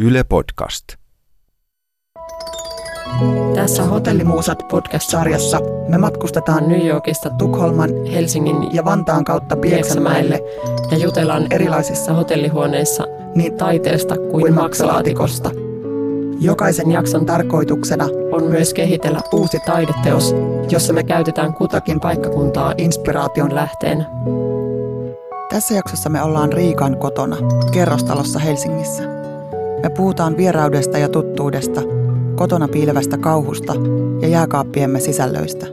Yle Podcast. Tässä Hotellimuusat podcast-sarjassa me matkustetaan New Yorkista Tukholman, Helsingin ja Vantaan kautta Pieksämäelle ja jutellaan erilaisissa hotellihuoneissa niin taiteesta kuin maksalaatikosta. Jokaisen jakson tarkoituksena on myös kehitellä uusi taideteos, jossa me käytetään kutakin paikkakuntaa inspiraation lähteenä. Tässä jaksossa me ollaan Riikan kotona, kerrostalossa Helsingissä. Me puhutaan vieraudesta ja tuttuudesta, kotona piilevästä kauhusta ja jääkaappiemme sisällöistä.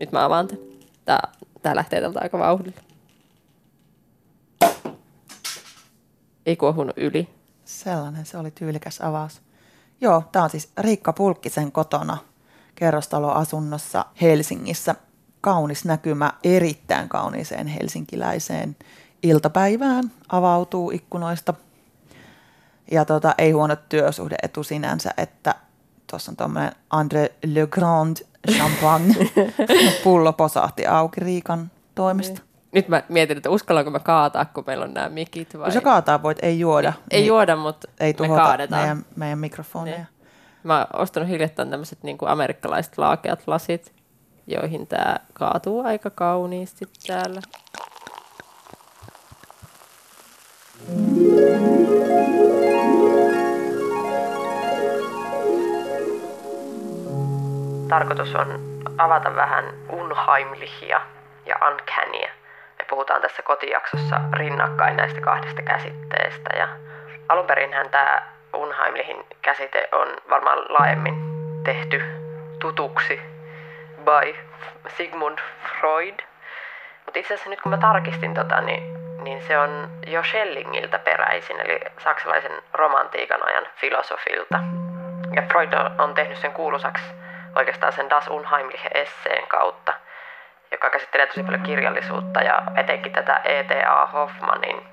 Nyt mä avaan tämän. Tää, tää lähtee tältä aika vauhdilla. Ei kuohunut yli. Sellainen se oli tyylikäs avaus. Joo, tämä on siis Riikka Pulkkisen kotona kerrostaloasunnossa Helsingissä. Kaunis näkymä erittäin kauniiseen helsinkiläiseen iltapäivään avautuu ikkunoista. Ja tota, ei huono työsuhdeetu sinänsä, että tuossa on tuommoinen André Le Grand champagne pullo posahti auki Riikan toimesta. Nyt mä mietin, että uskallanko mä kaataa, kun meillä on nämä mikit vai... Jos sä kaataa, voit ei juoda. Ei niin juoda, mutta ei me kaadetaan. meidän, meidän mikrofoneja. Niin. Mä oon ostanut hiljattain tämmöiset niin amerikkalaiset laakeat lasit, joihin tää kaatuu aika kauniisti täällä. Tarkoitus on avata vähän unheimlichia ja uncannyä. Me puhutaan tässä kotijaksossa rinnakkain näistä kahdesta käsitteestä. Ja alun perinhän tämä unheimlichin käsite on varmaan laajemmin tehty tutuksi by Sigmund Freud. Mutta itse asiassa nyt kun mä tarkistin tota, niin, niin se on jo Schellingiltä peräisin, eli saksalaisen romantiikan ajan filosofilta. Ja Freud on- tehnyt sen kuuluisaksi oikeastaan sen Das Unheimliche-esseen kautta, joka käsittelee tosi paljon kirjallisuutta ja etenkin tätä E.T.A. Hoffmanin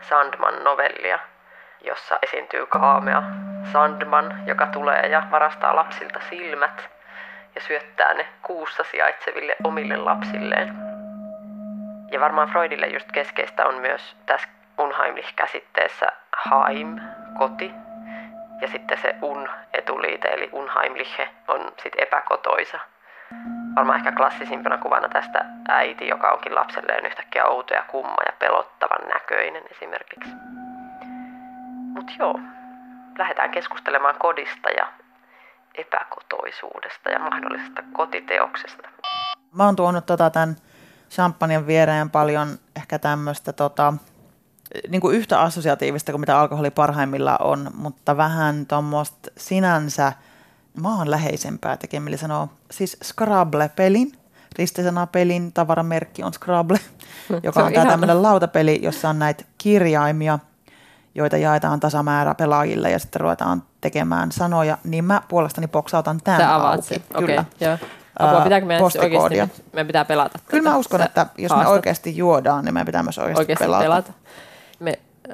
Sandman-novellia, jossa esiintyy kaamea Sandman, joka tulee ja varastaa lapsilta silmät ja syöttää ne kuussa sijaitseville omille lapsilleen. Ja varmaan Freudille just keskeistä on myös tässä Unheimlich-käsitteessä Heim, koti, ja sitten se un etuliite, eli unheimliche, on sitten epäkotoisa. Varmaan ehkä klassisimpana kuvana tästä äiti, joka onkin lapselleen yhtäkkiä outo ja kumma ja pelottavan näköinen esimerkiksi. Mut joo, lähdetään keskustelemaan kodista ja epäkotoisuudesta ja mahdollisesta kotiteoksesta. Mä oon tuonut tota tämän champagnen viereen paljon ehkä tämmöistä tota, niin kuin yhtä assosiatiivista kuin mitä alkoholi parhaimmillaan on, mutta vähän tuommoista sinänsä maanläheisempää tekemillä sanoo. Siis Scrabble-pelin, ristisana-pelin tavaramerkki on Scrabble, joka Se on, on tämä tämmöinen lautapeli, jossa on näitä kirjaimia, joita jaetaan tasamäärä pelaajille ja sitten ruvetaan tekemään sanoja, niin mä puolestani boksautan tämän Sä avaat auki. sen. Kyllä. Okei, joo. Apua, Ää, pitääkö meidän siis postikoodia. oikeasti meidän pitää pelata Kyllä mä uskon, että jos me haastat oikeasti juodaan, niin meidän pitää myös oikeasti, oikeasti pelata. pelata.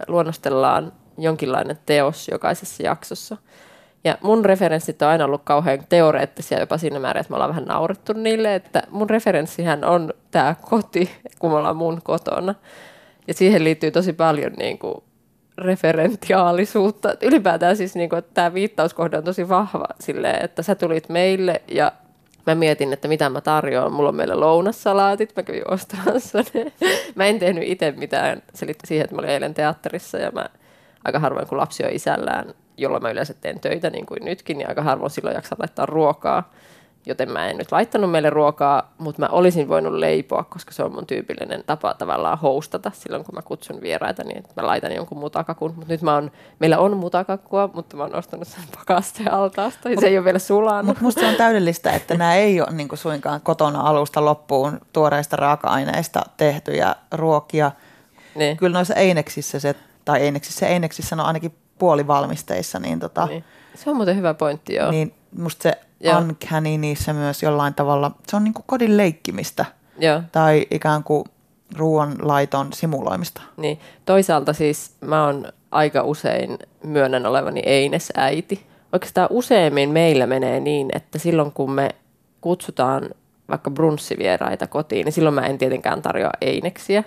Luonnostellaan jonkinlainen teos jokaisessa jaksossa. Ja mun referenssit on aina ollut kauhean teoreettisia jopa siinä määrin, että me ollaan vähän naurettu niille, että mun referenssihän on tämä koti, kun me ollaan mun kotona. Ja siihen liittyy tosi paljon niin kuin referentiaalisuutta. Ylipäätään siis, niin tämä viittauskohde on tosi vahva silleen, että sä tulit meille ja mä mietin, että mitä mä tarjoan. Mulla on meillä lounassalaatit, mä kävin ostamassa ne. Mä en tehnyt itse mitään, se liittyy siihen, että mä olin eilen teatterissa ja mä aika harvoin kun lapsi on isällään, jolloin mä yleensä teen töitä niin kuin nytkin, niin aika harvoin silloin jaksan laittaa ruokaa. Joten mä en nyt laittanut meille ruokaa, mutta mä olisin voinut leipoa, koska se on mun tyypillinen tapa tavallaan hostata silloin, kun mä kutsun vieraita, niin että mä laitan jonkun mutakakun. Mutta nyt mä on, meillä on mutakakkua, mutta mä oon ostanut sen pakastealtaasta ja se ei ole vielä sulanut. Mutta musta se on täydellistä, että nämä ei ole niin suinkaan kotona alusta loppuun tuoreista raaka-aineista tehtyjä ruokia. Niin. Kyllä noissa eineksissä se, tai eineksissä, eineksissä on ainakin puolivalmisteissa, niin, tota, Niin. Se on muuten hyvä pointti, joo. niin musta se Joo. uncanny niissä myös jollain tavalla, se on niin kuin kodin leikkimistä Joo, tai ikään kuin ruoanlaiton simuloimista. niin. Toisaalta siis mä oon aika usein myönnän olevani Eines-äiti. Oikeastaan useimmin meillä menee niin, että silloin kun me kutsutaan vaikka brunssivieraita kotiin, niin silloin mä en tietenkään tarjoa eineksiä.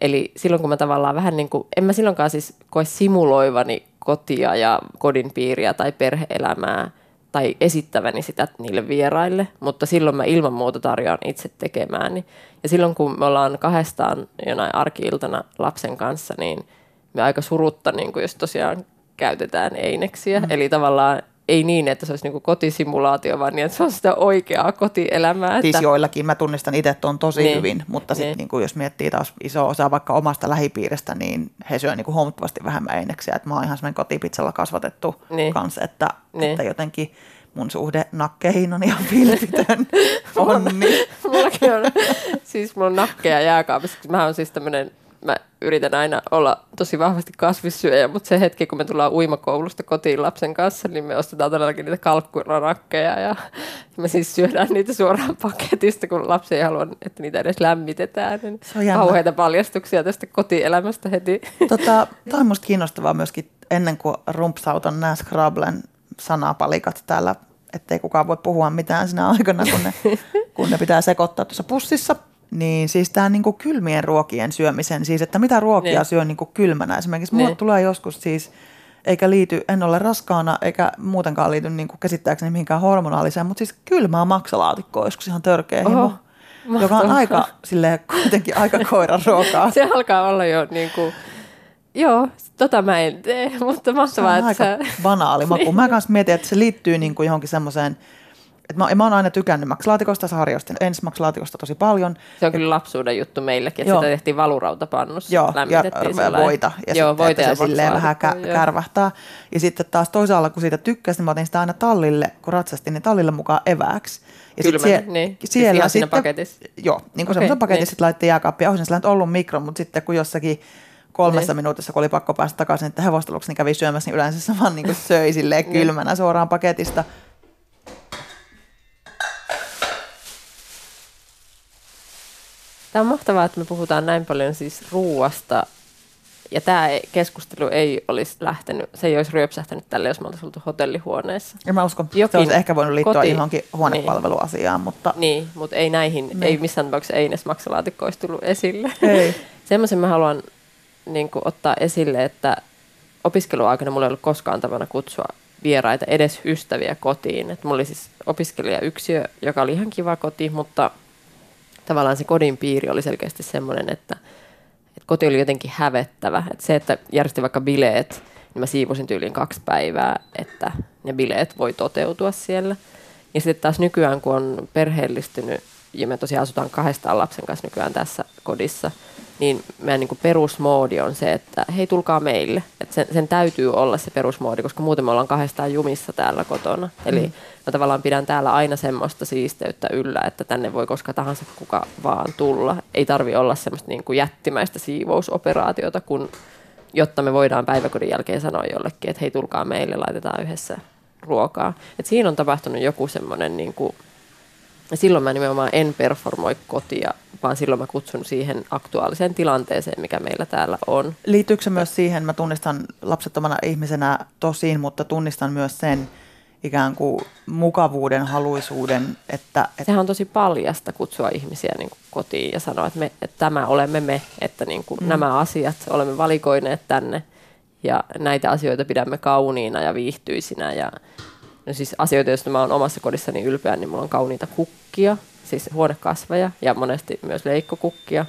Eli silloin kun mä tavallaan vähän niin kuin, en mä silloinkaan siis koe simuloivani kotia ja kodin piiriä tai perheelämää tai esittäväni sitä niille vieraille, mutta silloin mä ilman muuta tarjoan itse tekemääni. Ja silloin kun me ollaan kahdestaan jonain arkiiltana lapsen kanssa, niin me aika surutta, niin kuin jos tosiaan käytetään eineksiä. Mm. Eli tavallaan ei niin, että se olisi niin kotisimulaatio, vaan niin, että se on sitä oikeaa kotielämää. Siis että... joillakin mä tunnistan itse tuon tosi niin. hyvin, mutta sitten niin. niin jos miettii taas iso osa vaikka omasta lähipiiristä, niin he syövät niin huomattavasti vähemmän eineksiä. Että mä oon ihan semmoinen kotipizzalla kasvatettu niin. kanssa, että, niin. että jotenkin mun suhde nakkeihin on ihan vilpitön. Onni. Mullakin on, siis mulla on nakkeja jääkaapissa. Mä oon siis tämmöinen mä yritän aina olla tosi vahvasti kasvissyöjä, mutta se hetki, kun me tullaan uimakoulusta kotiin lapsen kanssa, niin me ostetaan todellakin niitä kalkkuranakkeja ja me siis syödään niitä suoraan paketista, kun lapsi ei halua, että niitä edes lämmitetään. Niin se on kauheita paljastuksia tästä kotielämästä heti. Tota, Tämä on musta kiinnostavaa myöskin ennen kuin rumpsauton nämä Scrablen sanapalikat täällä, ettei kukaan voi puhua mitään sinä aikana, kun ne, kun ne pitää sekoittaa tuossa pussissa – niin siis tämä niinku kylmien ruokien syömisen, siis että mitä ruokia niin. syö niinku kylmänä. Esimerkiksi niin. mulle tulee joskus siis, eikä liity, en ole raskaana eikä muutenkaan liity niinku käsittääkseni mihinkään hormonaaliseen, mutta siis kylmää maksalaatikkoa joskus ihan törkeä himo. Joka on aika silleen kuitenkin aika koiran ruokaa. Se alkaa olla jo niin kuin, joo, tota mä en tee, mutta mahtavaa, se on että aika sä... banaali maku. Mä kanssa mietin, että se liittyy niin kuin johonkin semmoiseen – et mä, mä oon aina tykännyt maksalaatikosta, sä harjoistin ensin maksalaatikosta tosi paljon. Se on kyllä lapsuuden juttu meillekin, että sitä tehtiin valurautapannussa. Joo, ja voita. Ja joo, voita ja se silleen vähän kä- kärvähtää. Ja sitten taas toisaalla, kun siitä tykkäsin, niin mä otin sitä aina tallille, kun ratsastin, niin tallille mukaan evääksi. Ja Kylmän, sie- niin. Siellä siis sitten, paketissa? Joo, niin kuin okay, semmoisen paketin niin. sitten laittoi jääkaappia. Olisin sillä ollut mikro, mutta sitten kun jossakin kolmessa niin. minuutissa, kun oli pakko päästä takaisin, että hevosteluksi, niin kävi syömässä, niin yleensä se vaan niin söi silleen niin. kylmänä suoraan paketista. Tämä on mahtavaa, että me puhutaan näin paljon siis ruuasta. Ja tämä keskustelu ei olisi lähtenyt, se ei olisi ryöpsähtänyt tälle, jos me oltaisiin oltu hotellihuoneessa. Ja mä uskon, Jokin se olisi ehkä voinut liittyä koti, johonkin huonepalveluasiaan, niin, mutta... Niin, mutta ei näihin, niin. ei missään tapauksessa ei edes maksalaatikko olisi tullut esille. Ei. Semmoisen mä haluan niin kuin, ottaa esille, että opiskeluaikana mulla ei ollut koskaan tapana kutsua vieraita, edes ystäviä kotiin. Et mulla oli siis opiskelijayksiö, joka oli ihan kiva koti, mutta – tavallaan se kodin piiri oli selkeästi semmoinen, että, että koti oli jotenkin hävettävä. Että se, että järjesti vaikka bileet, niin mä siivosin tyyliin kaksi päivää, että ne bileet voi toteutua siellä. Ja sitten taas nykyään, kun on perheellistynyt ja me tosiaan asutaan kahdestaan lapsen kanssa nykyään tässä kodissa, niin meidän niin perusmoodi on se, että hei tulkaa meille. että sen, sen täytyy olla se perusmoodi, koska muuten me ollaan kahdestaan jumissa täällä kotona. Eli mm. mä tavallaan pidän täällä aina semmoista siisteyttä yllä, että tänne voi koska tahansa kuka vaan tulla. Ei tarvi olla semmoista niin kuin jättimäistä siivousoperaatiota, kun, jotta me voidaan päiväkodin jälkeen sanoa jollekin, että hei tulkaa meille, laitetaan yhdessä ruokaa. Et siinä on tapahtunut joku semmoinen niin kuin ja silloin mä nimenomaan en performoi kotia, vaan silloin mä kutsun siihen aktuaaliseen tilanteeseen, mikä meillä täällä on. Liittyykö se myös siihen, mä tunnistan lapsettomana ihmisenä tosin, mutta tunnistan myös sen ikään kuin mukavuuden, haluisuuden, että... että Sehän on tosi paljasta kutsua ihmisiä niin kuin kotiin ja sanoa, että, me, että tämä olemme me, että niin kuin mm. nämä asiat olemme valikoineet tänne ja näitä asioita pidämme kauniina ja viihtyisinä ja No siis asioita, joista mä oon omassa kodissani ylpeä, niin mulla on kauniita kukkia, siis huonekasveja ja monesti myös leikkokukkia.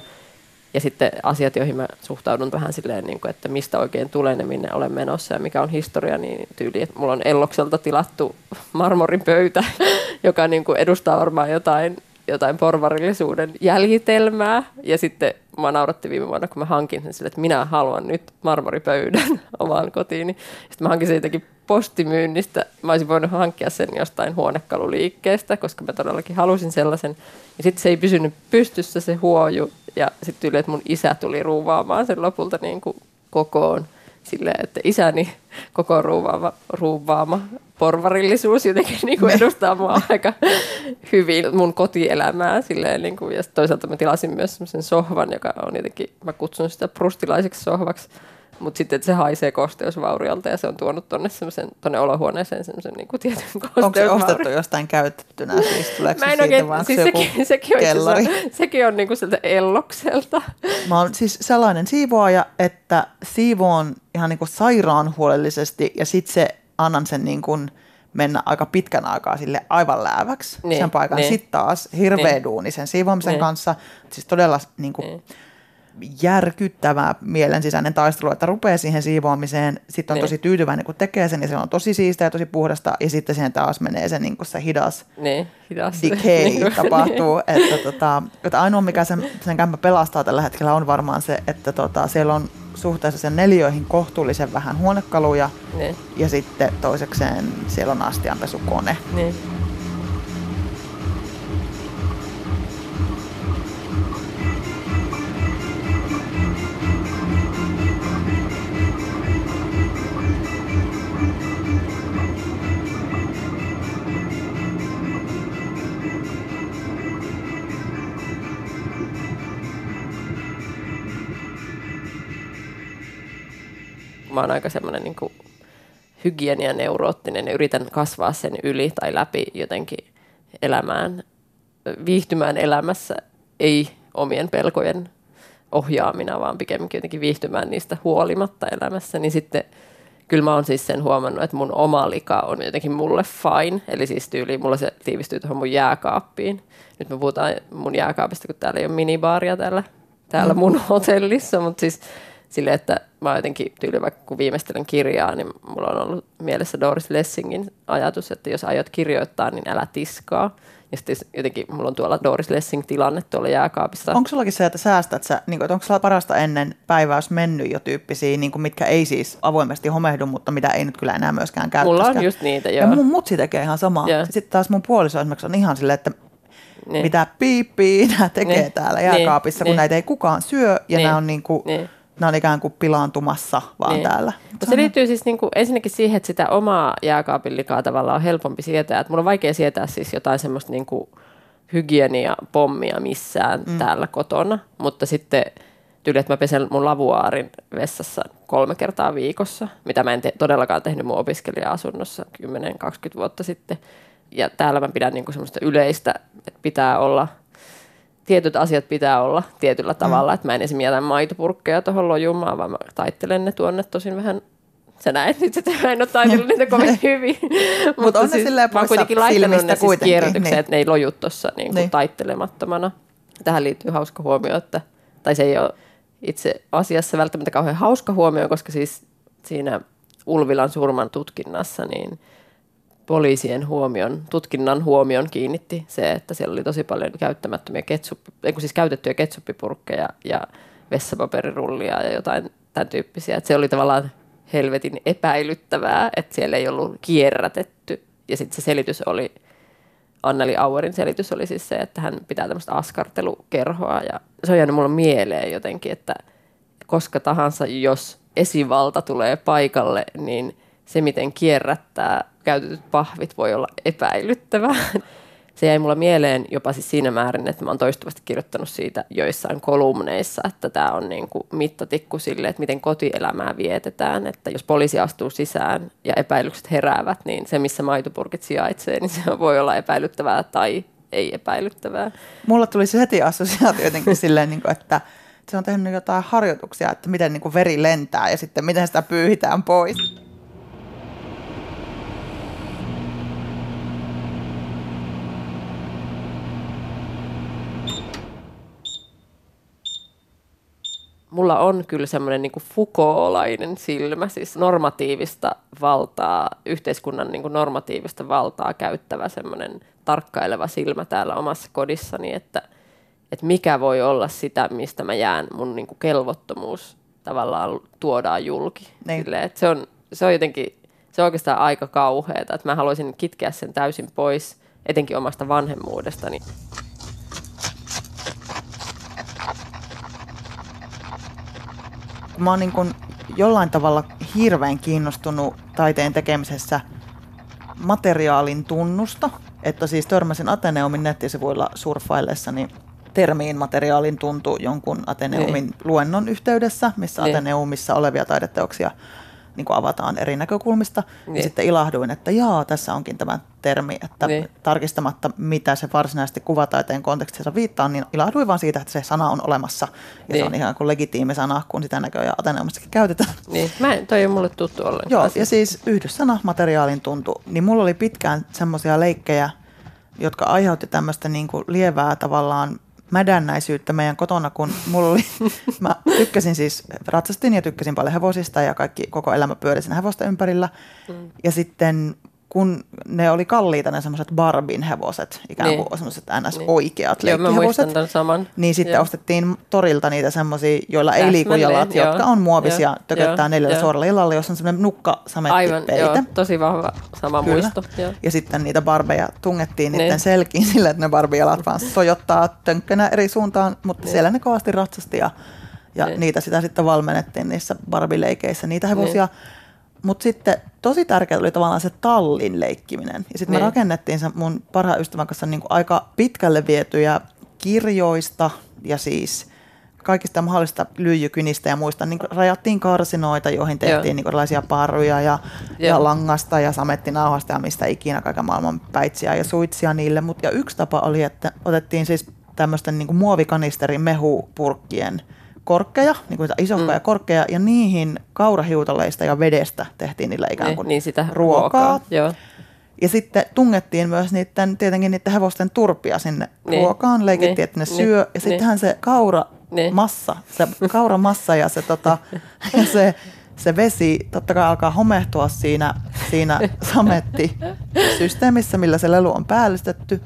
Ja sitten asiat, joihin mä suhtaudun vähän silleen, niin kuin, että mistä oikein tulee ne, minne olen menossa ja mikä on historia, niin tyyli, että mulla on Ellokselta tilattu marmoripöytä, joka niin kuin edustaa varmaan jotain, jotain porvarillisuuden jäljitelmää. Ja sitten mä nauratti viime vuonna, kun mä hankin sen sille, että minä haluan nyt marmoripöydän omaan kotiini. Sitten mä hankin sen jotenkin postimyynnistä. Mä olisin voinut hankkia sen jostain huonekaluliikkeestä, koska mä todellakin halusin sellaisen. Ja sitten se ei pysynyt pystyssä se huoju. Ja sitten yli, että mun isä tuli ruuvaamaan sen lopulta niin kuin kokoon. Silleen, että isäni koko ruuvaama, ruuvaama porvarillisuus jotenkin niin kuin edustaa mua aika hyvin mun kotielämää. Silleen, niin kuin, ja toisaalta mä tilasin myös semmoisen sohvan, joka on jotenkin, mä kutsun sitä prustilaiseksi sohvaksi, Mutta sitten se haisee kosteusvauriolta ja se on tuonut tonne, tonne olohuoneeseen semmoisen niin kuin tietyn Onko se ostettu jostain käytettynä? Siis tuleeko Mä en oikein, vaan siis sekin, sekin, on, sekin on niin kuin sieltä ellokselta. Mä oon siis sellainen siivoaja, että siivoon ihan niin kuin sairaan huolellisesti ja sitten se annan sen niin kuin mennä aika pitkän aikaa sille aivan lääväksi niin, sen paikan. Niin. Sitten taas hirveä niin. duuni sen siivoamisen niin. kanssa. Siis todella niin kuin, niin järkyttävä mielen sisäinen taistelu, että rupeaa siihen siivoamiseen, sitten on niin. tosi tyytyväinen, kun tekee sen, ja se on tosi siistiä ja tosi puhdasta, ja sitten siihen taas menee se, niin se hidas, niin, hidas. decay niin tapahtuu. Että, tota, että ainoa, mikä sen, sen kämpä pelastaa tällä hetkellä, on varmaan se, että tota, siellä on suhteessa sen neljöihin kohtuullisen vähän huonekaluja, niin. ja sitten toisekseen siellä on astianpesukone. Niin. Mä oon aika semmoinen niin hygienianeuroottinen ja yritän kasvaa sen yli tai läpi jotenkin elämään, viihtymään elämässä, ei omien pelkojen ohjaamina, vaan pikemminkin jotenkin viihtymään niistä huolimatta elämässä, niin sitten kyllä mä oon siis sen huomannut, että mun oma lika on jotenkin mulle fine, eli siis tyyli, mulla se tiivistyy tuohon mun jääkaappiin. Nyt me puhutaan mun jääkaapista, kun täällä ei ole minibaaria täällä, täällä mun mm. hotellissa, mutta siis sille, että mä jotenkin tyyli vaikka kun viimeistelen kirjaa, niin mulla on ollut mielessä Doris Lessingin ajatus, että jos aiot kirjoittaa, niin älä tiskaa. Ja sitten jotenkin mulla on tuolla Doris Lessing-tilanne tuolla jääkaapissa. Onko sullakin se, että säästät sä, niin kuin, että onko sulla parasta ennen päiväys mennyt jo tyyppisiä, niin kuin, mitkä ei siis avoimesti homehdu, mutta mitä ei nyt kyllä enää myöskään käyttäisi? Mulla on just niitä, joo. Ja mun mutsi tekee ihan samaa. Yeah. Sitten taas mun puoliso esimerkiksi on ihan silleen, että niin. mitä piippii nämä tekee niin. täällä jääkaapissa, niin. kun niin. näitä ei kukaan syö ja niin. nämä on niin kuin, niin ne on ikään kuin pilaantumassa vaan niin. täällä. Mutta se liittyy siis niin kuin ensinnäkin siihen, että sitä omaa jääkaapin likaa tavallaan on helpompi sietää. Että mulla on vaikea sietää siis jotain semmoista niin kuin hygienia-pommia missään mm. täällä kotona, mutta sitten tyyli, että mä pesen mun lavuaarin vessassa kolme kertaa viikossa, mitä mä en te- todellakaan tehnyt mun opiskelija-asunnossa 10-20 vuotta sitten. Ja täällä mä pidän niin kuin semmoista yleistä, että pitää olla – tietyt asiat pitää olla tietyllä mm. tavalla, mm. että mä en esimerkiksi jätä maitopurkkeja tuohon lojumaan, vaan mä taittelen ne tuonne tosin vähän sä näet nyt, että mä en ole taitellut niitä kovin hyvin. Mutta Mut on siis, ne silleen Mä oon kuitenkin laittanut ne siis kierrätykseen, niin. että ne ei loju tuossa niin niin. taittelemattomana. Tähän liittyy hauska huomio, että, tai se ei ole itse asiassa välttämättä kauhean hauska huomio, koska siis siinä Ulvilan surman tutkinnassa, niin – poliisien huomion, tutkinnan huomion kiinnitti se, että siellä oli tosi paljon käyttämättömiä ketsuppi, siis käytettyjä ketsuppipurkkeja ja vessapaperirullia ja jotain tämän tyyppisiä. Että se oli tavallaan helvetin epäilyttävää, että siellä ei ollut kierrätetty. Ja sitten se selitys oli, Anneli Auerin selitys oli siis se, että hän pitää tämmöistä askartelukerhoa. Ja se on jäänyt mulle mieleen jotenkin, että koska tahansa, jos esivalta tulee paikalle, niin se, miten kierrättää käytetyt pahvit voi olla epäilyttävää. Se jäi mulla mieleen jopa siis siinä määrin, että mä oon toistuvasti kirjoittanut siitä joissain kolumneissa, että tämä on niin kuin mittatikku sille, että miten kotielämää vietetään. Että jos poliisi astuu sisään ja epäilykset heräävät, niin se, missä maitopurkit sijaitsee, niin se voi olla epäilyttävää tai ei epäilyttävää. Mulla tuli se heti assosiaatio jotenkin silleen, niin kuin, että se on tehnyt jotain harjoituksia, että miten niin kuin veri lentää ja sitten miten sitä pyyhitään pois. Mulla on kyllä semmoinen niin fukoolainen silmä, siis normatiivista valtaa, yhteiskunnan niin normatiivista valtaa käyttävä semmoinen tarkkaileva silmä täällä omassa kodissani, että, että mikä voi olla sitä, mistä mä jään, mun niin kuin kelvottomuus tavallaan tuodaan julki. Niin. Silleen, että se, on, se on jotenkin, se on oikeastaan aika kauheata, että mä haluaisin kitkeä sen täysin pois, etenkin omasta vanhemmuudestani. Mä oon niin kuin jollain tavalla hirveän kiinnostunut taiteen tekemisessä materiaalin tunnusta. Että siis törmäsin Ateneumin nettisivuilla surffaillessani termiin materiaalin tuntu jonkun Ateneumin niin. luennon yhteydessä, missä niin. Ateneumissa olevia taideteoksia niin kuin avataan eri näkökulmista. Niin. Ja sitten ilahduin, että jaa, tässä onkin tämä termi, että niin. tarkistamatta mitä se varsinaisesti kuvataiteen kontekstissa viittaa, niin ilahduin vaan siitä, että se sana on olemassa. Ja niin. se on ihan kuin legitiimi sana, kun sitä näköjään Ateneumissakin käytetään. Niin, Mä en, toi ei mulle tuttu ollenkaan. Joo, ja siis yhdyssana materiaalin tuntu, niin mulla oli pitkään semmoisia leikkejä, jotka aiheutti tämmöistä niin kuin lievää tavallaan mädännäisyyttä meidän kotona, kun mulla oli, mä tykkäsin siis, ratsastin ja tykkäsin paljon hevosista ja kaikki, koko elämä pyöri hevosta ympärillä. Mm. Ja sitten kun ne oli kalliita ne semmoiset Barbin hevoset, ikään kuin niin. semmoiset ns. Niin. oikeat niin. leikkihevoset. Joo, saman. Niin sitten Joo. ostettiin torilta niitä semmoisia, joilla ei liiku jalat, joo. jotka on muovisia, joo. tököttää neljällä suoralla jalalla, jos on semmoinen nukka Aivan, joo, tosi vahva sama Kyllä. muisto. Joo. Ja sitten niitä barbeja tungettiin niin. niiden selkiin sillä, että ne barbijalat vaan sojottaa tönkkönä eri suuntaan, mutta niin. siellä ne kovasti ratsasti ja, ja niin. niitä sitä sitten valmennettiin niissä barbileikeissä, niitä hevosia. Niin mutta sitten tosi tärkeää oli tavallaan se tallin leikkiminen. Ja sitten me niin. rakennettiin se mun parhaan ystävän kanssa niin kuin aika pitkälle vietyjä kirjoista ja siis kaikista mahdollista lyijykynistä ja muista. Niin rajattiin karsinoita, joihin tehtiin niin erilaisia parruja ja, ja langasta ja samettinauhasta ja mistä ikinä kaiken maailman päitsiä ja suitsia niille. Mut, ja yksi tapa oli, että otettiin siis tämmöisten niin muovikanisterin mehupurkkien – korkkeja, niin kuin isohkoja mm. korkkeja, ja niihin kaurahiutaleista ja vedestä tehtiin niillä ikään niin, kuin niin sitä ruokaa. ruokaa. Joo. Ja sitten tungettiin myös niiden, tietenkin niiden hevosten turpia sinne niin. ruokaan, leikittiin, niin. että ne niin. syö, ja niin. sittenhän se kaura niin. massa, se kauramassa ja se, tota, ja se, se vesi totta kai alkaa homehtua siinä, siinä samettisysteemissä, millä se lelu on päällystetty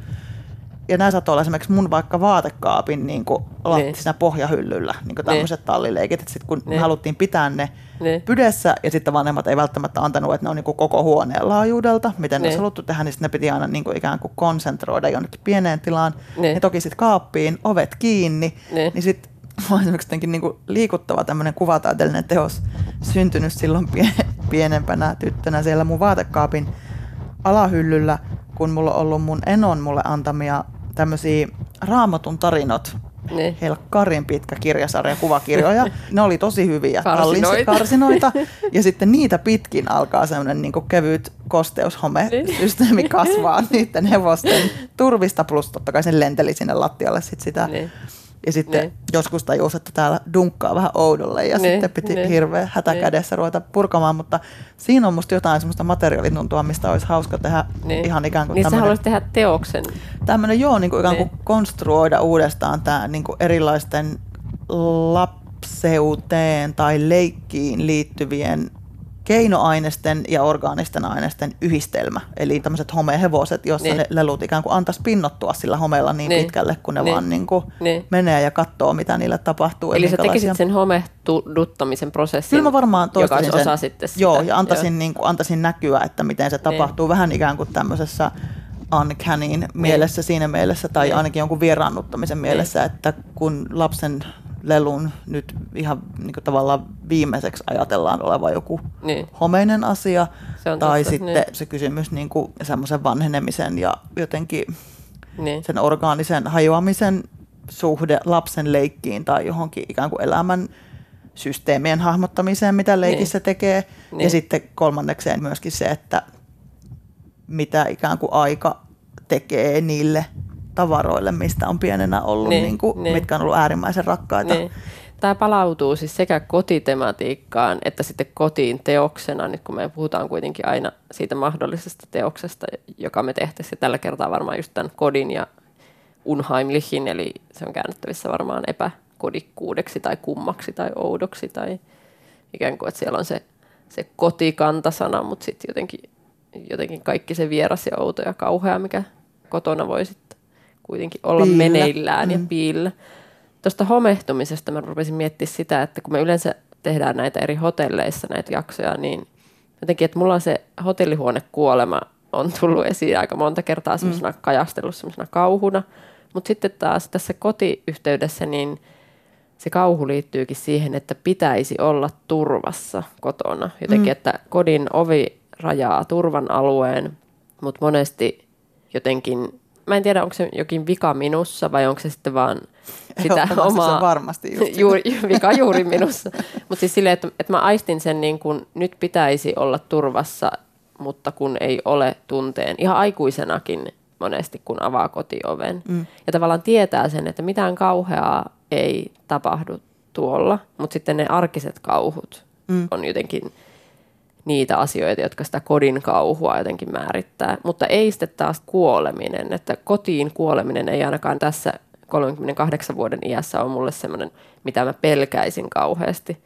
ja nämä saattoi olla esimerkiksi mun vaikka vaatekaapin niin kuin niin. siinä pohjahyllyllä, niin kuin tämmöiset niin. tallileikit. Että sit kun niin. me haluttiin pitää ne niin. pydessä ja sitten vanhemmat ei välttämättä antanut, että ne on niin kuin koko huoneen laajuudelta, miten niin. ne olisi haluttu tehdä, niin sitten ne piti aina niin kuin ikään kuin konsentroida jonnekin pieneen tilaan. Niin. Ja toki sitten kaappiin, ovet kiinni, niin, niin sitten on esimerkiksi jotenkin niin kuin liikuttava tämmöinen kuvataiteellinen teos syntynyt silloin pienempänä tyttönä siellä mun vaatekaapin alahyllyllä, kun mulla on ollut mun enon mulle antamia tämmöisiä raamatun tarinot, niin. Helkkarin pitkä kirjasarja, kuvakirjoja. Ne oli tosi hyviä. Karsinoita. karsinoita. Ja sitten niitä pitkin alkaa semmoinen niin kevyt kosteushome-systeemi kasvaa niiden hevosten turvista, plus totta kai sen lenteli sinne lattialle sit sitä niin. Ja sitten niin. joskus tajus, että täällä dunkkaa vähän oudolle ja niin. sitten piti niin. hirveä hätäkädessä niin. ruveta purkamaan, mutta siinä on musta jotain semmoista materiaalituntua, mistä olisi hauska tehdä niin. ihan ikään kuin Niin tämmönen, sä haluaisit tehdä teoksen. Tämmöinen joo, niin kuin ikään kuin niin. konstruoida uudestaan tämä niin kuin erilaisten lapseuteen tai leikkiin liittyvien keinoainesten ja orgaanisten aineisten yhdistelmä. Eli tämmöiset homehevoset, joissa niin. ne lelut ikään kuin antaisi pinnottua sillä homeella niin, niin. pitkälle, kun ne niin. vaan niin kuin niin. menee ja katsoo, mitä niille tapahtuu. Eli sä tekisit sen homehduttamisen prosessin, Kyllä mä varmaan joka olisi osa sitten sitä. Joo, ja antaisin, niin kuin, antaisin näkyä, että miten se niin. tapahtuu niin. vähän ikään kuin tämmöisessä uncannyin niin. mielessä siinä mielessä, tai niin. ainakin jonkun vieraannuttamisen mielessä, niin. että kun lapsen lelun nyt ihan niin kuin tavallaan viimeiseksi ajatellaan oleva joku niin. homeinen asia. Se tai totta, sitten niin. se kysymys niin kuin semmoisen vanhenemisen ja jotenkin niin. sen orgaanisen hajoamisen suhde lapsen leikkiin tai johonkin ikään kuin elämän systeemien hahmottamiseen, mitä leikissä niin. tekee. Niin. Ja sitten kolmannekseen myöskin se, että mitä ikään kuin aika tekee niille tavaroille, mistä on pienenä ollut, niin, niin kuin, niin. mitkä on ollut äärimmäisen rakkaita. Niin. Tämä palautuu siis sekä kotitematiikkaan että sitten kotiin teoksena, nyt kun me puhutaan kuitenkin aina siitä mahdollisesta teoksesta, joka me tehtäisiin tällä kertaa varmaan just tämän kodin ja unheimlichin, eli se on käännettävissä varmaan epäkodikkuudeksi tai kummaksi tai oudoksi tai ikään kuin, että siellä on se, se kotikantasana, mutta sitten jotenkin, jotenkin kaikki se vieras ja outo ja kauhea, mikä kotona voi sitten kuitenkin olla piillä. meneillään mm. ja piillä. Tuosta homehtumisesta mä rupesin miettimään sitä, että kun me yleensä tehdään näitä eri hotelleissa näitä jaksoja, niin jotenkin, että mulla on se hotellihuonekuolema on tullut esiin aika monta kertaa semmoisena mm. kajastellut semmoisena kauhuna. Mutta sitten taas tässä kotiyhteydessä, niin se kauhu liittyykin siihen, että pitäisi olla turvassa kotona. Jotenkin, mm. että kodin ovi rajaa turvan alueen, mutta monesti jotenkin mä en tiedä onko se jokin vika minussa vai onko se sitten vaan sitä omaa... Se on varmasti just juuri, vika juuri minussa. Mutta siis silleen, että, että mä aistin sen niin kuin nyt pitäisi olla turvassa, mutta kun ei ole tunteen. Ihan aikuisenakin monesti, kun avaa kotioven. Mm. Ja tavallaan tietää sen, että mitään kauheaa ei tapahdu tuolla, mutta sitten ne arkiset kauhut mm. on jotenkin niitä asioita, jotka sitä kodin kauhua jotenkin määrittää. Mutta ei sitten taas kuoleminen, että kotiin kuoleminen ei ainakaan tässä 38 vuoden iässä ole mulle semmoinen, mitä mä pelkäisin kauheasti.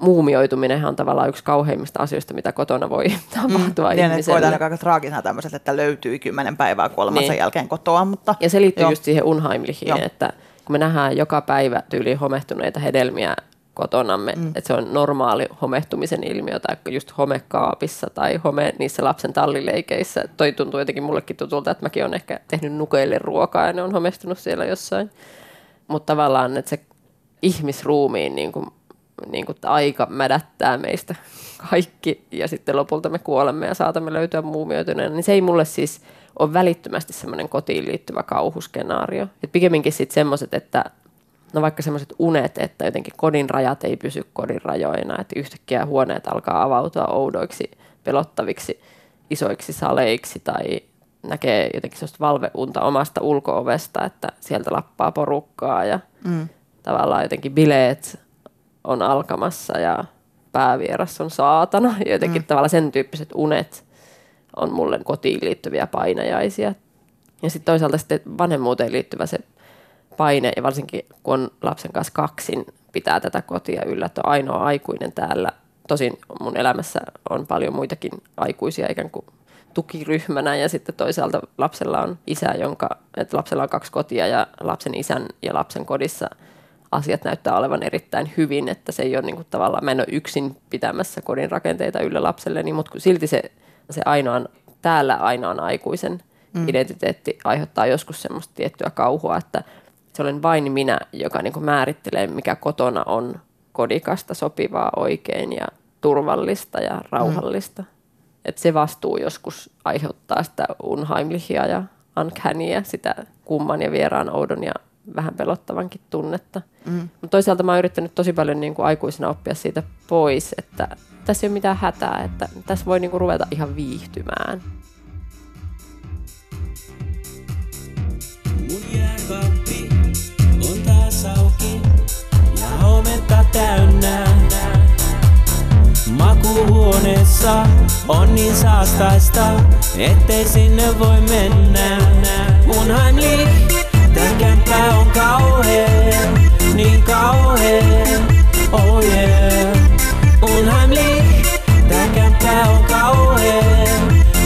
Muumioituminenhan on tavallaan yksi kauheimmista asioista, mitä kotona voi tapahtua mm, ihmiselle. Niin, voidaan aika traagisena tämmöiset, että löytyy kymmenen päivää kuolemansa niin. jälkeen kotoa. Mutta, ja se liittyy joo. just siihen unheimlihiin, että kun me nähdään joka päivä tyyli homehtuneita hedelmiä kotonamme, mm. että se on normaali homehtumisen ilmiö, tai just homekaapissa tai home niissä lapsen tallileikeissä. Toi tuntuu jotenkin mullekin tutulta, että mäkin olen ehkä tehnyt nukeille ruokaa ja ne on homestunut siellä jossain. Mutta tavallaan, että se ihmisruumiin niin kuin, niin kuin aika mädättää meistä kaikki ja sitten lopulta me kuolemme ja saatamme löytyä muumioituneena, niin se ei mulle siis ole välittömästi semmoinen kotiin liittyvä kauhuskenaario. Et pikemminkin sitten semmoiset, että no vaikka semmoiset unet, että jotenkin kodin rajat ei pysy kodin rajoina, että yhtäkkiä huoneet alkaa avautua oudoiksi, pelottaviksi, isoiksi saleiksi tai näkee jotenkin sellaista valveunta omasta ulkoovesta, että sieltä lappaa porukkaa ja mm. tavallaan jotenkin bileet on alkamassa ja päävieras on saatana. Ja jotenkin mm. tavallaan sen tyyppiset unet on mulle kotiin liittyviä painajaisia. Ja sitten toisaalta sitten vanhemmuuteen liittyvä se paine, ja varsinkin kun on lapsen kanssa kaksin, pitää tätä kotia yllä, että on ainoa aikuinen täällä. Tosin mun elämässä on paljon muitakin aikuisia ikään kuin tukiryhmänä ja sitten toisaalta lapsella on isä, jonka, että lapsella on kaksi kotia ja lapsen isän ja lapsen kodissa asiat näyttää olevan erittäin hyvin, että se ei ole niin kuin tavallaan, mä en ole yksin pitämässä kodin rakenteita yllä lapselle, niin, mutta silti se, se ainoan, täällä ainoan aikuisen mm. identiteetti aiheuttaa joskus semmoista tiettyä kauhua, että se olen vain minä, joka niin kuin määrittelee, mikä kotona on kodikasta, sopivaa, oikein ja turvallista ja rauhallista. Mm. Et se vastuu joskus aiheuttaa sitä unheimlichia ja uncannyä, sitä kumman ja vieraan oudon ja vähän pelottavankin tunnetta. Mm. Mutta toisaalta mä oon yrittänyt tosi paljon niin kuin aikuisena oppia siitä pois, että tässä ei ole mitään hätää, että tässä voi niin kuin ruveta ihan viihtymään. Makuhuoneessa on niin saastaista, ettei sinne voi mennä. Unheimlich, tää kämppä on kauhea, niin kauhea, oh yeah. Unheimlich, tää kämppä on kauhea,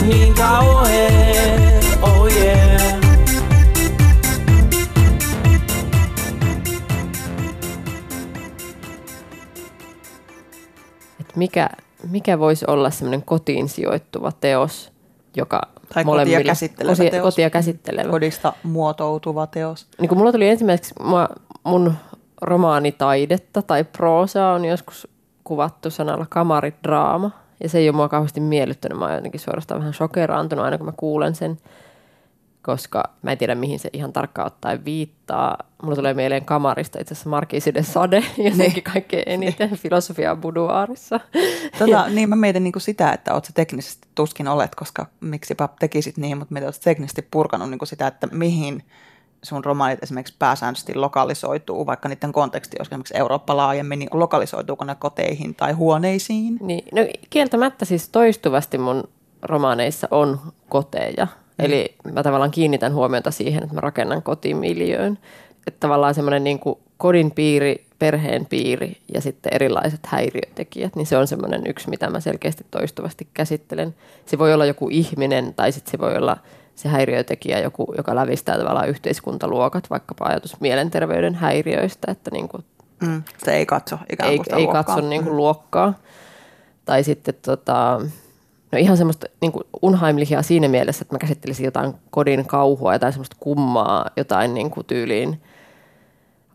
niin kauhea, oh yeah. mikä, mikä voisi olla semmoinen kotiin sijoittuva teos, joka tai kotia käsittelevä kotia, teos. Kotia käsittelevä. Kodista muotoutuva teos. Niin kun mulla tuli ensimmäiseksi, mua, mun romaanitaidetta tai proosaa on joskus kuvattu sanalla kamaridraama. Ja se ei ole mua kauheasti miellyttänyt. Mä oon jotenkin suorastaan vähän shokeraantunut aina kun mä kuulen sen koska mä en tiedä mihin se ihan tarkkaan ottaen viittaa. Mulla tulee mieleen kamarista itse asiassa Markiisiden sade, jotenkin niin. kaikkein eniten filosofia buduaarissa. Tota, niin mä mietin niinku sitä, että oot se teknisesti tuskin olet, koska miksipä tekisit niin, mutta mietin, oot teknisesti purkanut niinku sitä, että mihin sun romaanit esimerkiksi pääsääntöisesti lokalisoituu, vaikka niiden konteksti olisi esimerkiksi Eurooppa laajemmin, niin lokalisoituuko ne koteihin tai huoneisiin? Niin, no kieltämättä siis toistuvasti mun romaaneissa on koteja. Eli mä tavallaan kiinnitän huomiota siihen, että mä rakennan kotimiljöön. Että tavallaan semmoinen niin kuin kodin piiri, perheen piiri ja sitten erilaiset häiriötekijät, niin se on semmoinen yksi, mitä mä selkeästi toistuvasti käsittelen. Se voi olla joku ihminen tai sitten se voi olla se häiriötekijä, joku, joka lävistää tavallaan yhteiskuntaluokat, vaikkapa ajatus mielenterveyden häiriöistä, että niin kuin mm, se ei katso ikään kuin ei, ei katso niin kuin mm. luokkaa. Tai sitten tota, No ihan semmoista niin kuin unheimlichia siinä mielessä, että mä käsittelisin jotain kodin kauhua, jotain semmoista kummaa, jotain niin kuin tyyliin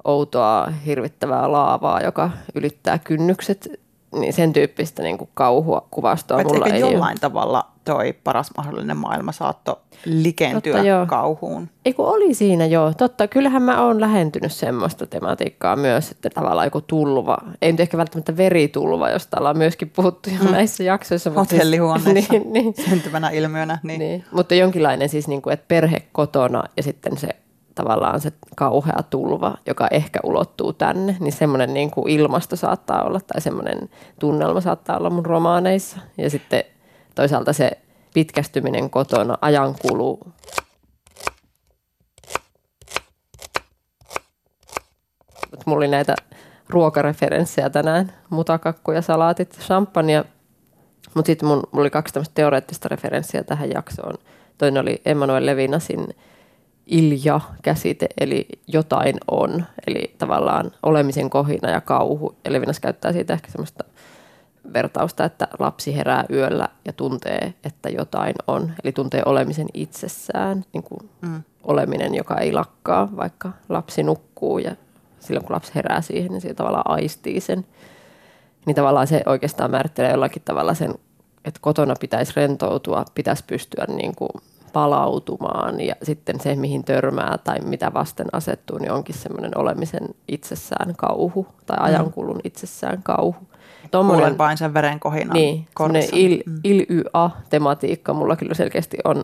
outoa, hirvittävää laavaa, joka ylittää kynnykset. Niin sen tyyppistä niin kuin kauhua kuvastoa mulla ei jollain ole. tavalla toi paras mahdollinen maailma saattoi likentyä Totta, joo. kauhuun. Ei kun oli siinä joo. Totta, kyllähän mä oon lähentynyt semmoista tematiikkaa myös, että tavallaan joku tulva. Ei nyt ehkä välttämättä veritulva, josta ollaan myöskin puhuttu jo Mm. näissä jaksoissa. siis- Hotellihuoneessa niin, niin, syntyvänä ilmiönä. Niin. niin. Mutta jonkinlainen siis, niin kuin, että perhe kotona ja sitten se tavallaan se kauhea tulva, joka ehkä ulottuu tänne, niin semmoinen niin kuin ilmasto saattaa olla tai semmoinen tunnelma saattaa olla mun romaaneissa. Ja sitten toisaalta se pitkästyminen kotona, ajankulu, Mut mulla oli näitä ruokareferenssejä tänään, mutakakku ja salaatit, champagne. Mutta sitten mun, mulla oli kaksi tämmöistä teoreettista referenssiä tähän jaksoon. Toinen oli Emmanuel Levinasin ilja-käsite, eli jotain on, eli tavallaan olemisen kohina ja kauhu. Ja Levinas käyttää siitä ehkä semmoista vertausta, että lapsi herää yöllä ja tuntee, että jotain on, eli tuntee olemisen itsessään, niin kuin Mm. oleminen, joka ei lakkaa, vaikka lapsi nukkuu ja silloin kun lapsi herää siihen, niin se tavallaan aistii sen. Niin tavallaan se oikeastaan määrittelee jollakin tavalla sen, että kotona pitäisi rentoutua, pitäisi pystyä niin kuin palautumaan ja sitten se, mihin törmää tai mitä vasten asettuu, niin onkin semmoinen olemisen itsessään kauhu tai ajankulun itsessään kauhu. Tommonen- Kuulen vain sen veren kohinan niin, semmoinen il, Mm. il-y-a-tematiikka mulla kyllä selkeästi on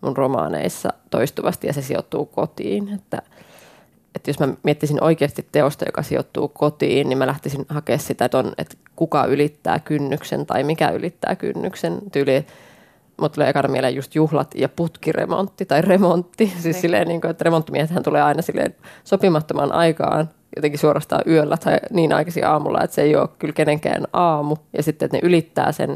mun romaaneissa toistuvasti ja se sijoittuu kotiin. Että, että jos mä miettisin oikeasti teosta, joka sijoittuu kotiin, niin mä lähtisin hakemaan sitä, että, on, että kuka ylittää kynnyksen tai mikä ylittää kynnyksen tyyli. Mutta tulee ekana mieleen just juhlat ja putkiremontti tai remontti. Siis Niin. silleen, niin kuin, että remonttimiehethän tulee aina silleen sopimattoman aikaan jotenkin suorastaan yöllä tai niin aikaisin aamulla, että se ei ole kyllä kenenkään aamu. Ja sitten, että ne ylittää sen,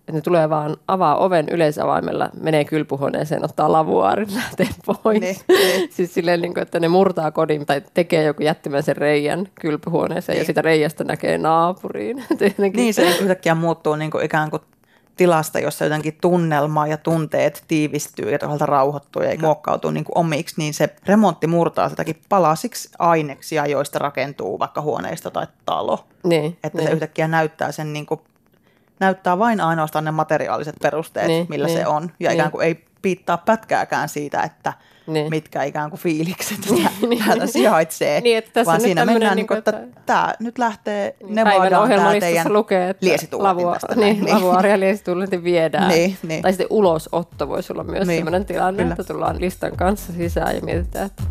että ne tulee vaan avaa oven yleisavaimella, menee kylpyhuoneeseen, ottaa lavuaarin, lähtee pois. Niin, niin. siis silleen, niin kuin, että ne murtaa kodin tai tekee joku jättimäisen reijän kylpyhuoneeseen ja Niin. sitä reijästä näkee naapuriin. Niin se yhtäkkiä muuttuu niin kuin ikään kuin tilasta, jossa jotenkin tunnelma ja tunteet tiivistyy ja toisaalta rauhoittuu ja muokkautuu niin kuin omiksi, niin se remontti murtaa sitäkin palasiksi aineksia, joista rakentuu vaikka huoneisto tai talo. niin, Että niin. se yhtäkkiä näyttää sen niin kuin, näyttää vain ainoastaan ne materiaaliset perusteet, Niin, millä niin, se on. Ja niin. ikään kuin ei piittaa pätkääkään siitä, että Niin. mitkä ikään kuin fiilikset Niin, niin, niin. täällä sijaitsee. Niin, että tässä vaan siinä mennään, niin niin kuin, kuin, että tämä nyt lähtee Päivän Nevadaan tämä teidän lukee, että lavua, tästä niin, niin. lavuaaria ja liesituuletin viedään. Niin, niin. Tai sitten ulosotto voisi olla myös Niin, sellainen tilanne, kyllä. että tullaan listan kanssa sisään ja mietitään, että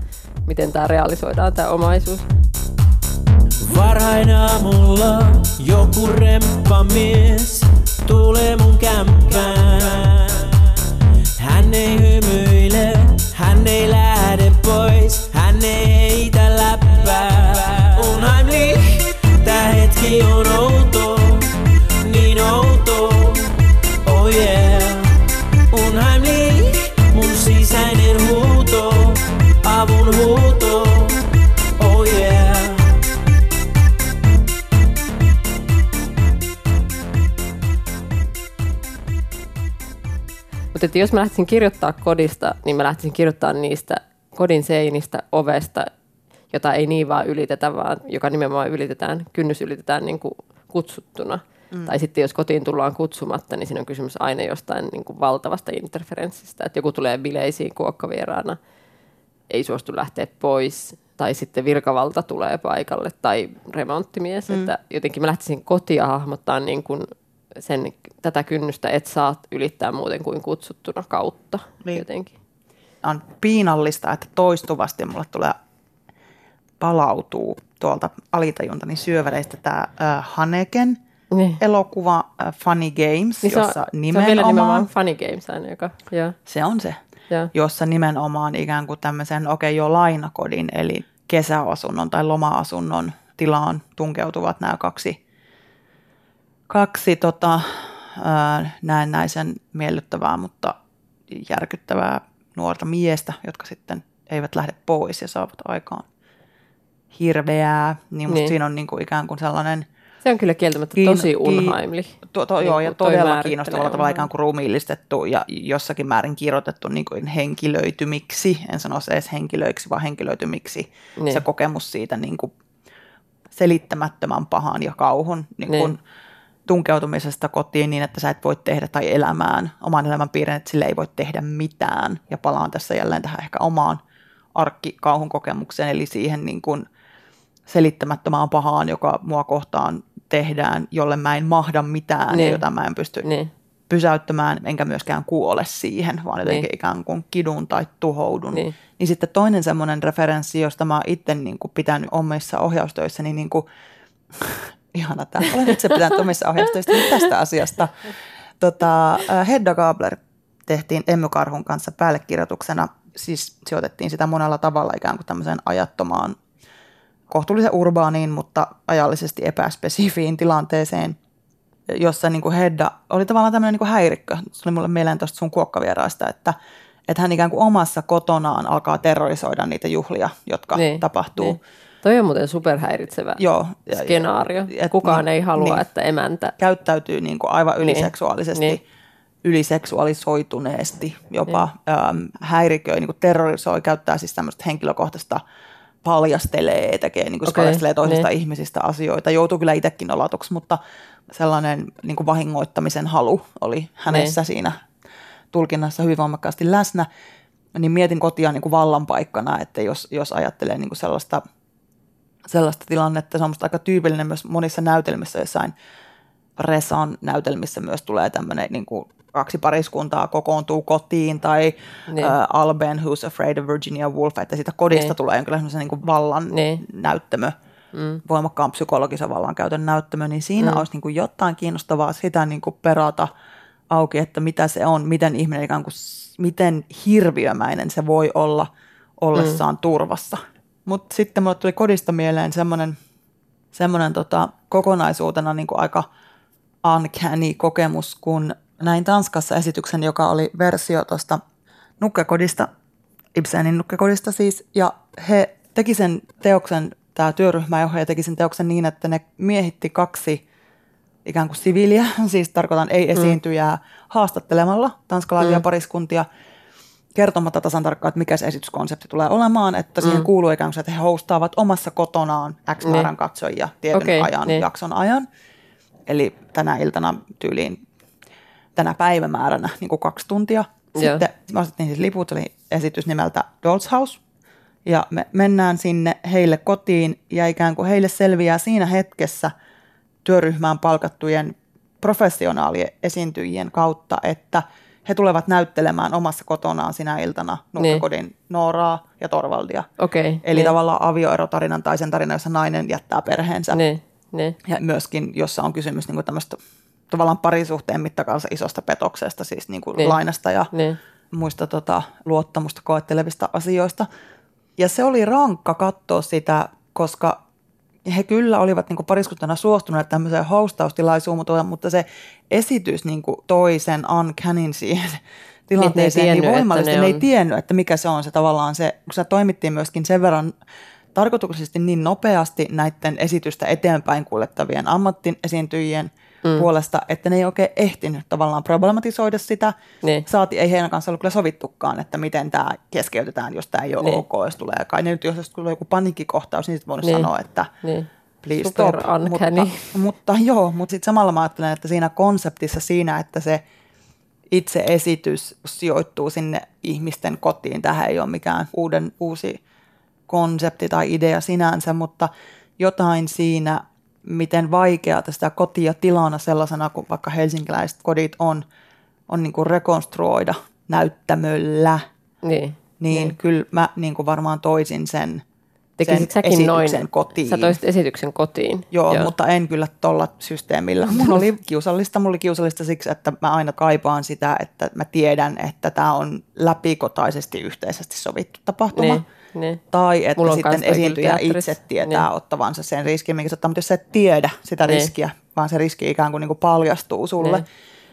miten tämä realisoidaan, tämä omaisuus. Varhain aamulla joku remppamies tulee mun kämppään. Hän ei hymyile, hän ei lähde pois, hän ei heitä läppää. Unheimlich, tää hetki on outo, niin outo, oh yeah. Unheimlich, mun sisäinen huuto, avun huuto, Mutta että jos mä lähtisin kirjoittaa kodista, niin mä lähtisin kirjoittaa niistä kodin seinistä, ovesta, jota ei niin vaan ylitetä, vaan joka nimenomaan ylitetään, kynnys ylitetään niin kuin kutsuttuna. Mm. Tai sitten jos kotiin tullaan kutsumatta, niin siinä on kysymys aina jostain niin kuin valtavasta interferenssistä. Että joku tulee bileisiin kuokkavieraana, ei suostu lähteä pois, tai sitten virkavalta tulee paikalle, tai remonttimies. Mm. Että jotenkin mä lähtisin kotia hahmottaa niin kuin sen, tätä kynnystä, et saa ylittää muuten kuin kutsuttuna kautta Niin. jotenkin. on piinallista, että toistuvasti mulle tulee palautuu tuolta alitajuntani syöväreistä tämä Haneken Niin. elokuva Funny Games, Niin se on, jossa se on nimenomaan, nimenomaan Funny Games aina, joka, joo, se on se, joo. jossa nimenomaan ikään kuin tämmöisen, okei okay, jo lainakodin, eli kesäasunnon tai loma-asunnon tilaan tunkeutuvat nämä kaksi, kaksi tota, näennäisen miellyttävää, mutta järkyttävää nuorta miestä, jotka sitten eivät lähde pois ja saavat aikaan hirveää. Niin musta Niin. siinä on niin kuin ikään kuin sellainen Se on kyllä kieltämättä Kiin- tosi kiin- unheimli. To, to, Niin joo, ja kuin toi todella kiinnostavalla tavalla ikään kuin ruumiillistettu ja jossakin määrin kirjoitettu niin kuin henkilöitymiksi, en sano se edes henkilöiksi, vaan henkilöitymiksi Niin. se kokemus siitä niin kuin selittämättömän pahan ja kauhun niin Niin. Tunkeutumisesta kotiin niin, että sä et voi tehdä tai elämään oman elämän piirin, että sille ei voi tehdä mitään. Ja palaan tässä jälleen tähän ehkä omaan arkkikauhun kokemukseen, eli siihen niin kuin selittämättömään pahaan, joka mua kohtaan tehdään, jolle mä en mahda mitään niin. jota mä en pysty niin. pysäyttämään, enkä myöskään kuole siihen, vaan jotenkin niin. ikään kuin kidun tai tuhoudun. Niin. niin sitten toinen semmoinen referenssi, josta mä itse niin kuin pitänyt omissa ohjaustöissä, niin, niin kuin, ihana tämä, olen itse pitänyt omissa ohjaustöissä tästä asiasta. Tota, Hedda Gabler tehtiin Emmy Karhun kanssa päällekirjoituksena, siis sijoitettiin sitä monella tavalla ikään kuin tämmöiseen ajattomaan kohtuullisen urbaaniin, mutta ajallisesti epäspesifiin tilanteeseen, jossa niin kuin Hedda oli tavallaan tämmöinen niin kuin häirikkö. Se oli mulle mieleen tuosta sun kuokkavieraista, että, että hän ikään kuin omassa kotonaan alkaa terrorisoida niitä juhlia, jotka niin, tapahtuu. Niin. Toi on muuten superhäiritsevä Joo, skenaario. Et, Kukaan niin, ei halua, niin, että emäntä... Käyttäytyy niin kuin aivan niin, yliseksuaalisesti. Niin, yliseksuaalisoituneesti jopa niin. äm, häiriköi, niin kuin terrorisoi, käyttää siis tämmöistä henkilökohtaista paljastelee, tekee niin kuin okay, paljastelee toisista niin. ihmisistä asioita. Joutuu kyllä itsekin olatuksi, mutta sellainen niin kuin vahingoittamisen halu oli hänessä niin. siinä tulkinnassa hyvin voimakkaasti läsnä. Niin mietin kotia niin kuin vallanpaikkana, että jos, jos ajattelee niin kuin sellaista, sellaista tilannetta, se on aika tyypillinen myös monissa näytelmissä, jossain Resan näytelmissä myös tulee tämmöinen niin kuin kaksi pariskuntaa kokoontuu kotiin tai niin. uh, Alben Who's Afraid of Virginia Woolf, että siitä kodista niin. tulee jonkinlainen niin vallan niin. näyttämö, mm. voimakkaan psykologisen vallan käytön näyttämö, niin siinä mm. olisi niin kuin jotain kiinnostavaa sitä niin kuin perata auki, että mitä se on, miten ihminen ikään kuin, miten hirviömäinen se voi olla ollessaan mm. turvassa. Mutta sitten mulle tuli kodista mieleen semmoinen semmoinen tota, kokonaisuutena niin kuin aika uncanny kokemus, kun näin Tanskassa esityksen, joka oli versio tuosta nukkekodista, Ibsenin nukkekodista siis, ja he teki sen teoksen, tämä työryhmäjohtaja teki sen teoksen niin, että ne miehitti kaksi ikään kuin siviiliä, siis tarkoitan ei esiintyjää, mm. haastattelemalla tanskalaisia mm. pariskuntia kertomatta tasan tarkkaan, että mikä se esityskonsepti tulee olemaan, että siihen mm. kuuluu ikään kuin, että he hostaavat omassa kotonaan X määrän niin. katsojia tietyn okay, ajan, niin. jakson ajan. Eli tänä iltana tyyliin tänä päivämääränä niin kuin kaksi tuntia. Sitten me ostettiin siis liput, oli esitys nimeltä Dolls House. Ja me mennään sinne heille kotiin ja ikään kuin heille selviää siinä hetkessä työryhmään palkattujen professionaalien esiintyjien kautta, että he tulevat näyttelemään omassa kotonaan sinä iltana nukkakodin niin. Nooraa ja Torvaldia. Okay, Eli niin. tavallaan avioerotarinan tai sen tarina, jossa nainen jättää perheensä. Niin, niin. Ja myöskin, jossa on kysymys niin tämmöistä tavallaan parisuhteen mittakaavassa isosta petoksesta, siis niin kuin niin. lainasta ja niin. muista tota, luottamusta koettelevista asioista. Ja se oli rankka katsoa sitä, koska he kyllä olivat niin pariskuntana suostuneet tämmöiseen hostaustilaisuuteen, mutta se esitys niin kuin toi sen uncannin siihen tilanteeseen niin, niin voimallisesti. Ne, ne ei tiennyt, että mikä se on se tavallaan se, kun se toimittiin myöskin sen verran tarkoituksellisesti niin nopeasti näiden esitystä eteenpäin kuljettavien ammattiesiintyjien – mm. puolesta, että ne ei oikein ehtinyt tavallaan problematisoida sitä. Niin. Saati, ei heidän kanssa ollut kyllä sovittukaan, että miten tämä keskeytetään, jos tämä ei ole niin. ok, jos tulee. Kai ne nyt, jos tulee joku paniikkikohtaus, niin sitten voinut niin. sanoa, että niin. please Super stop. Mutta, mutta joo, mutta sitten samalla mä ajattelen, että siinä konseptissa siinä, että se itse esitys sijoittuu sinne ihmisten kotiin. Tähän ei ole mikään uuden, uusi konsepti tai idea sinänsä, mutta jotain siinä miten vaikeaa sitä kotia tilana sellaisena kuin vaikka helsinkiläiset kodit on, on niin kuin rekonstruoida näyttämöllä. Niin, niin, niin. kyllä mä niin kuin varmaan toisin sen, sen esityksen noin, kotiin. Sä toisit esityksen kotiin. Joo, Joo. mutta en kyllä tuolla systeemillä. Mulla oli kiusallista, mulla oli kiusallista siksi, että mä aina kaipaan sitä, että mä tiedän, että tämä on läpikotaisesti yhteisesti sovittu tapahtuma. Niin. Niin. Tai että Mulla sitten esiintyjä itse tietää niin. ottavansa sen riskin, minkä ottaa, mutta jos sä et tiedä sitä niin. riskiä, vaan se riski ikään kuin, niin kuin paljastuu sulle, niin.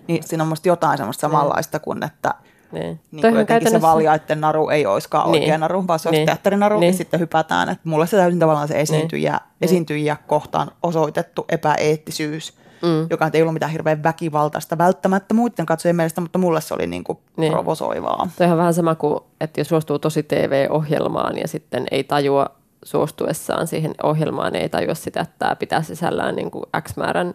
niin siinä on musta jotain semmoista niin. samanlaista kuin, että niin. Niin kuin käytännössä... se valjaiden naru ei olisikaan niin. oikea naru, vaan se olisi niin. teatterinaru, niin. ja sitten hypätään. Että mulle se täysin tavallaan se esiintyjä, niin. esiintyjiä kohtaan osoitettu epäeettisyys mm. joka ei ollut mitään hirveän väkivaltaista välttämättä muiden katsojien mielestä, mutta mulle se oli niin kuin niin. provosoivaa. Toi on vähän sama kuin, että jos suostuu tosi TV-ohjelmaan ja sitten ei tajua suostuessaan siihen ohjelmaan, ei tajua sitä, että tämä pitää sisällään niin kuin X määrän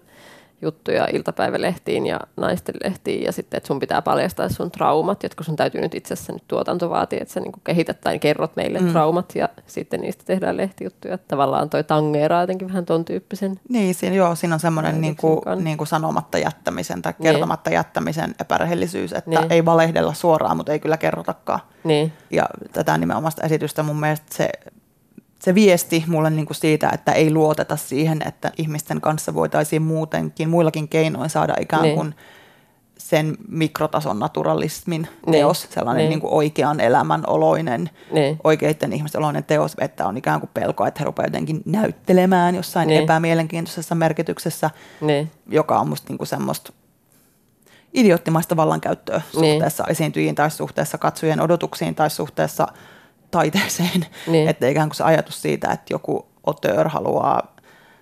juttuja iltapäivälehtiin ja naisten lehtiin ja sitten, että sun pitää paljastaa sun traumat, jotka sun täytyy nyt itse asiassa nyt tuotanto vaatii, että sä niin kehität tai kerrot meille mm. traumat ja sitten niistä tehdään lehtijuttuja. Tavallaan toi tangeeraa jotenkin vähän ton tyyppisen. Niin, siinä, joo, siinä on semmoinen niin kuin, niin kuin sanomatta jättämisen tai niin. kertomatta niin. jättämisen epärehellisyys, että niin. ei valehdella suoraan, mutta ei kyllä kerrotakaan. Niin. Ja tätä nimenomaista esitystä mun mielestä se se viesti mulle niin kuin siitä, että ei luoteta siihen, että ihmisten kanssa voitaisiin muutenkin, muillakin keinoin saada ikään niin. kuin sen mikrotason naturalismin niin. teos, sellainen niin. Niin kuin oikean elämän oloinen, niin. oikeiden ihmisten oloinen teos, että on ikään kuin pelko, että he rupeavat jotenkin näyttelemään jossain niin. epämielenkiintoisessa merkityksessä, niin. joka on musta niin kuin semmoista idioottimaista vallankäyttöä niin. suhteessa esiintyjiin tai suhteessa katsojien odotuksiin tai suhteessa – taiteeseen. Niin. Että ikään kuin se ajatus siitä, että joku otör haluaa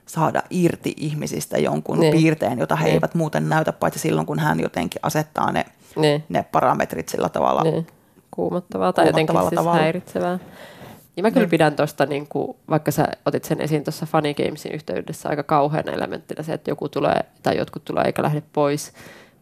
saada irti ihmisistä jonkun niin. piirteen, jota he niin. eivät muuten näytä, paitsi silloin, kun hän jotenkin asettaa ne, niin. ne parametrit sillä tavalla. Niin. Kuumottavaa tai jotenkin siis tavalla. häiritsevää. Ja mä kyllä niin. pidän tuosta, niin kuin, vaikka sä otit sen esiin tuossa Funny Gamesin yhteydessä aika kauheana elementtinä se, että joku tulee tai jotkut tulee eikä lähde pois,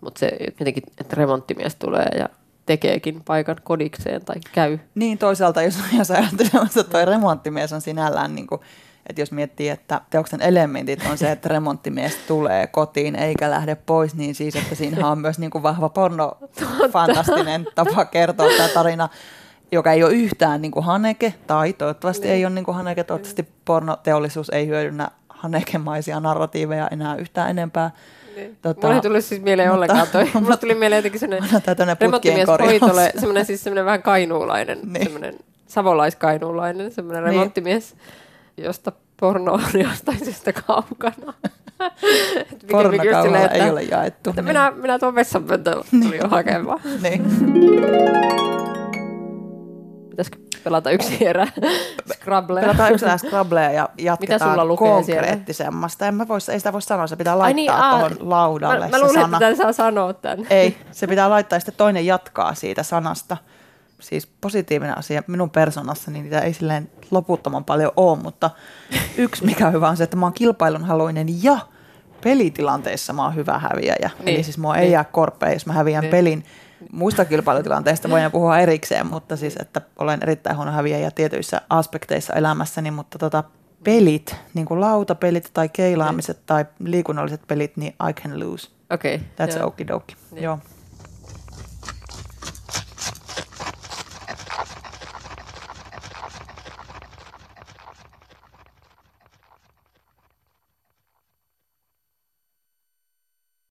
mutta se jotenkin, että remonttimies tulee ja tekeekin paikan kodikseen tai käy. Niin toisaalta, jos, jos ajattelee, että tuo remonttimies on sinällään, niin kuin, että jos miettii, että teoksen elementit on se, että remonttimies tulee kotiin eikä lähde pois, niin siis, että siinä on myös niin kuin vahva porno, fantastinen tapa kertoa tämä tarina joka ei ole yhtään niin kuin Haneke, tai toivottavasti niin. ei ole niin kuin Haneke, toivottavasti pornoteollisuus ei hyödynnä Hanekemaisia narratiiveja enää yhtään enempää. Niin. Tota, Mulla ei tullut siis mieleen mutta, ollenkaan toi. Mulla tuli mieleen jotenkin semmoinen remonttimies hoitole, semmoinen siis semmoinen vähän kainuulainen, niin. semmoinen savolaiskainuulainen, semmoinen niin. remonttimies, josta porno on jostain syystä kaukana. Pornokaudella ei ole jaettu. Että niin. minä, minä tuon vessanpöntön tuli niin. hakemaan. niin. Pitäisikö pelata yksi erä Scrabblea? Pelataan yksi erä Scrabblea ja jatketaan Mitä sulla lukee konkreettisemmasta. En mä vois, ei sitä voi sanoa, se pitää laittaa niin, tuohon laudalle Mä, mä luulen, sana. että saa sanoa tämän. Ei, se pitää laittaa ja sitten toinen jatkaa siitä sanasta. Siis positiivinen asia minun persoonassa, niin niitä ei silleen loputtoman paljon ole, mutta yksi mikä on hyvä on se, että mä oon kilpailunhaluinen ja pelitilanteissa mä oon hyvä häviäjä. Niin. Eli siis mua niin. ei jää korpea, jos mä häviän niin. pelin Muista kilpailutilanteista voidaan puhua erikseen, mutta siis, että olen erittäin huono häviäjä tietyissä aspekteissa elämässäni, mutta tota, pelit, niin kuin lautapelit tai keilaamiset tai liikunnalliset pelit, niin I can lose. Okei. Okay, That's joo. okidoki. Niin. Joo.